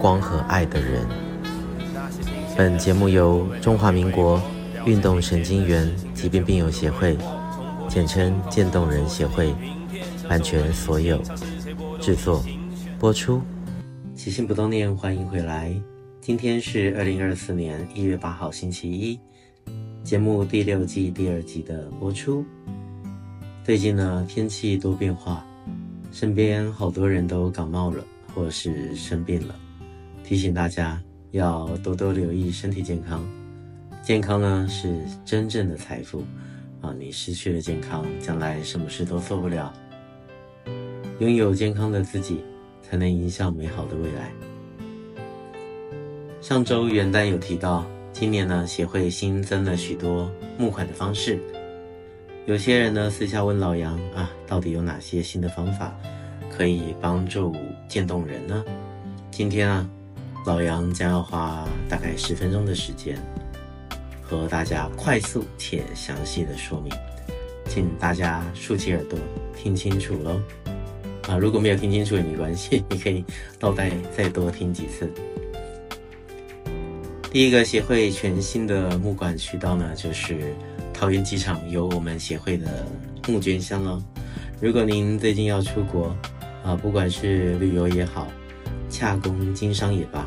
光和爱的人。本节目由中华民国运动神经元疾病病友协会，简称渐冻人协会，版权所有，制作播出。起心不动念，欢迎回来。今天是二零二四年一月八号，星期一，节目第六季第二集的播出。最近呢，天气多变化，身边好多人都感冒了。或是生病了，提醒大家要多多留意身体健康。健康呢是真正的财富啊！你失去了健康，将来什么事都做不了。拥有健康的自己，才能迎向美好的未来。上周元旦有提到，今年呢协会新增了许多募款的方式。有些人呢私下问老杨啊，到底有哪些新的方法？可以帮助渐冻人呢？今天啊，老杨将要花大概十分钟的时间，和大家快速且详细的说明，请大家竖起耳朵听清楚喽。啊，如果没有听清楚也没关系，你可以倒带再多听几次。第一个协会全新的募款渠道呢，就是桃园机场有我们协会的募捐箱喽。如果您最近要出国，啊，不管是旅游也好，洽公经商也罢，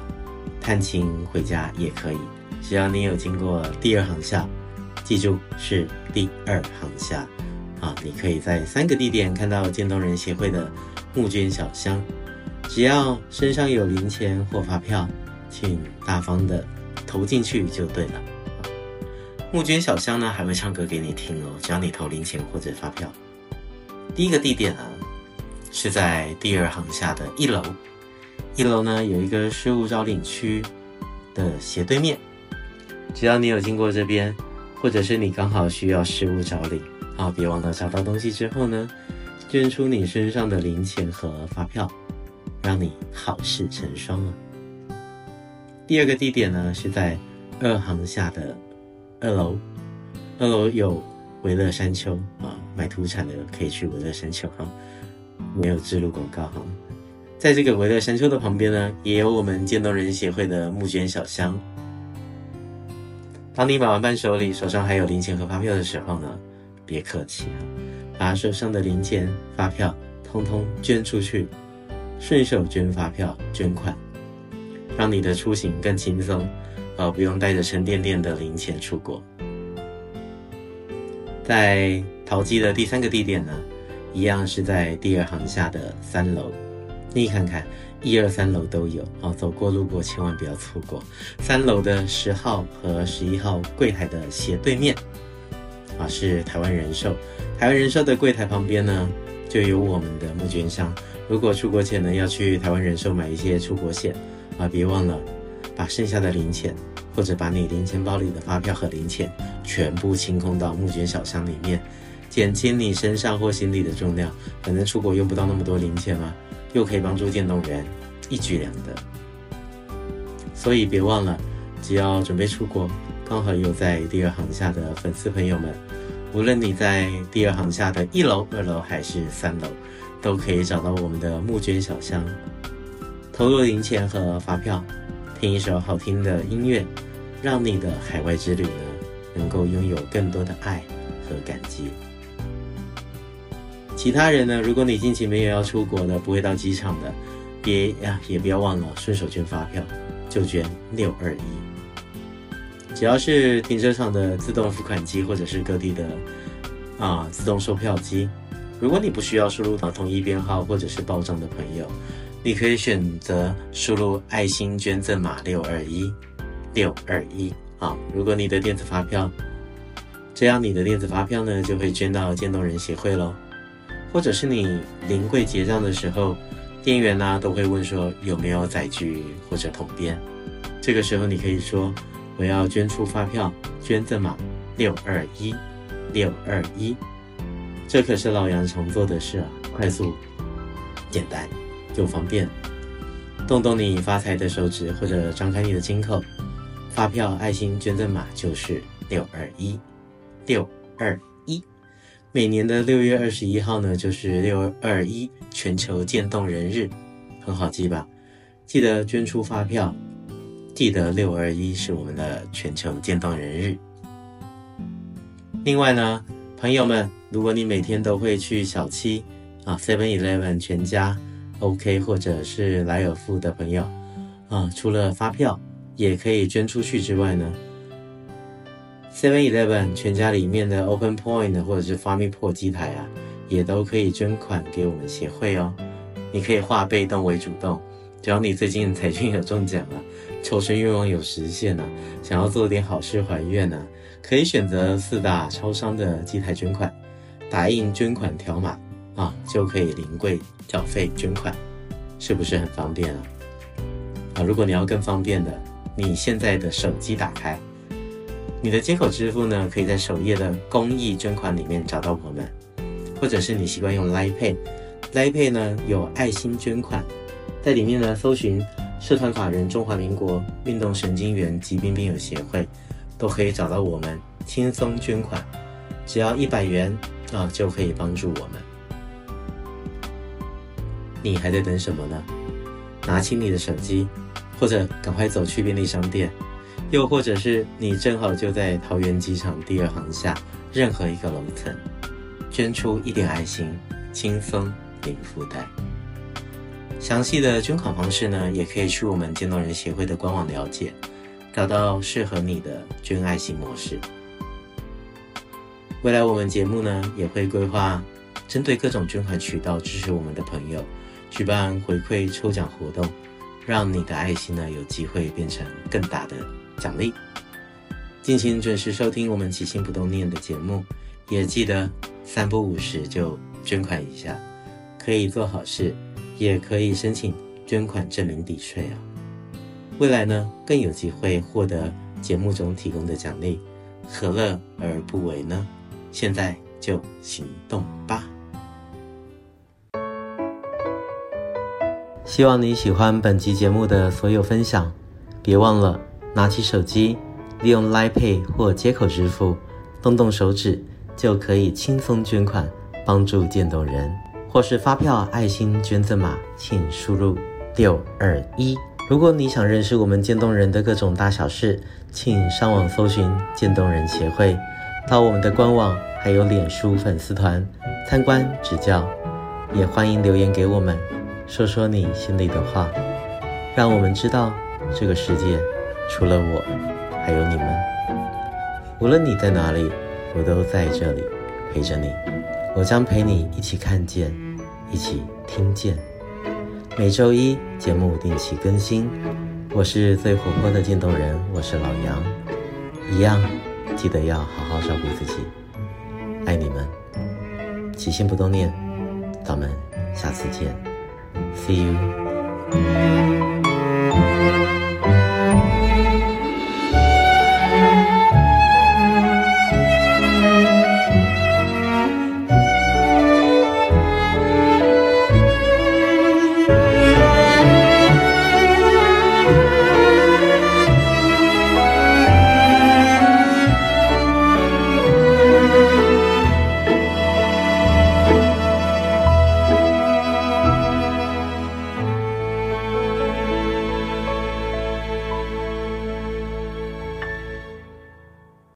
探亲回家也可以，只要你有经过第二航厦，记住是第二航厦，啊，你可以在三个地点看到渐冻人协会的募捐小箱，只要身上有零钱或发票，请大方的投进去就对了。募捐小箱呢还会唱歌给你听哦，只要你投零钱或者发票。第一个地点啊。是在第二航厦的一楼，一楼呢有一个事务招领区的斜对面。只要你有经过这边，或者是你刚好需要事务招领，啊，别忘了找到东西之后呢，捐出你身上的零钱和发票，让你好事成双啊。第二个地点呢是在二航下的二楼，二楼有维乐山丘啊，买土产的可以去维乐山丘哈。没有置入广告哈，在这个维勒山丘的旁边呢，也有我们渐冻人协会的募捐小箱。当你买完伴手礼，手上还有零钱和发票的时候呢，别客气啊，把手上的零钱、发票通通捐出去，顺手捐发票、捐款，让你的出行更轻松，而不用带着沉甸甸的零钱出国。在淘机的第三个地点呢，一样是在第二行下的三楼，你看看，一二三楼都有啊，走过路过千万不要错过。三楼的十号和十一号柜台的斜对面，啊，是台湾人寿。台湾人寿的柜台旁边呢，就有我们的募捐箱。如果出国前呢，要去台湾人寿买一些出国险啊，别忘了把剩下的零钱，或者把你零钱包里的发票和零钱全部清空到募捐小箱里面。减轻你身上或行李的重量，反正出国用不到那么多零钱嘛，又可以帮助电动员，一举两得。所以别忘了，只要准备出国，刚好有在第二航厦的粉丝朋友们，无论你在第二航厦的一楼、二楼还是三楼，都可以找到我们的募捐小箱，投入零钱和发票，听一首好听的音乐，让你的海外之旅呢，能够拥有更多的爱和感激。其他人呢？如果你近期没有要出国的，不会到机场的，别呀，也不要忘了顺手捐发票，就捐六二一。只要是停车场的自动付款机，或者是各地的啊自动售票机，如果你不需要输入到统一编号或者是报账的朋友，你可以选择输入爱心捐赠码六二一六二一啊。如果你的电子发票，这样你的电子发票呢就会捐到渐冻人协会喽。或者是你临柜结账的时候，店员呢都会问说有没有载具或者桶边。这个时候你可以说我要捐出发票，捐赠码六二一六二一。这可是老杨常做的事啊，快速、简单又方便。动动你发财的手指，或者张开你的金口，发票爱心捐赠码就是六二一六二。每年的六月二十一号呢，就是六二一全球渐冻人日，很好记吧？记得捐出发票，记得六二一是我们的全球渐冻人日。另外呢，朋友们，如果你每天都会去小七啊，Seven Eleven 全家。OK，或者是莱尔富的朋友啊，除了发票也可以捐出去之外呢，Seven Eleven 全家里面的 Open Point 或者是 FamiPort 机台啊，也都可以捐款给我们协会哦。你可以化被动为主动，只要你最近彩券有中奖了，求生愿望有实现了，想要做点好事还愿呢，可以选择四大超商的机台捐款，打印捐款条码。啊，就可以临柜缴费捐款，是不是很方便啊？啊，如果你要更方便的，你现在的手机打开，你的接口支付呢，可以在首页的公益捐款里面找到我们，或者是你习惯用 Line Pay，Line Pay 呢有爱心捐款，在里面呢搜寻社团法人中华民国运动神经元疾病病友协会，都可以找到我们，轻松捐款，只要一百元啊就可以帮助我们。你还在等什么呢？拿起你的手机，或者赶快走去便利商店，又或者是你正好就在桃园机场第二航厦任何一个楼层，捐出一点爱心，轻松零负担。详细的捐款方式呢，也可以去我们渐冻人协会的官网了解，找到适合你的捐爱心模式。未来我们节目呢，也会规划针对各种捐款渠道支持我们的朋友。举办回馈抽奖活动，让你的爱心呢有机会变成更大的奖励。敬请准时收听我们起心不动念的节目，也记得三不五时就捐款一下，可以做好事，也可以申请捐款证明抵税啊。未来呢更有机会获得节目中提供的奖励，何乐而不为呢？现在就行动吧！希望你喜欢本集节目的所有分享，别忘了拿起手机，利用 Line Pay 或接口支付，动动手指就可以轻松捐款，帮助渐冻人，或是发票爱心捐赠码，请输入六二一。如果你想认识我们渐冻人的各种大小事，请上网搜寻渐冻人协会，到我们的官网还有脸书粉丝团参观指教，也欢迎留言给我们。说说你心里的话，让我们知道这个世界除了我，还有你们。无论你在哪里，我都在这里陪着你。我将陪你一起看见，一起听见。每周一节目定期更新。我是最活泼的渐冻人，我是老杨。一样，记得要好好照顾自己。爱你们，起心不冻念，咱们下次见。See you.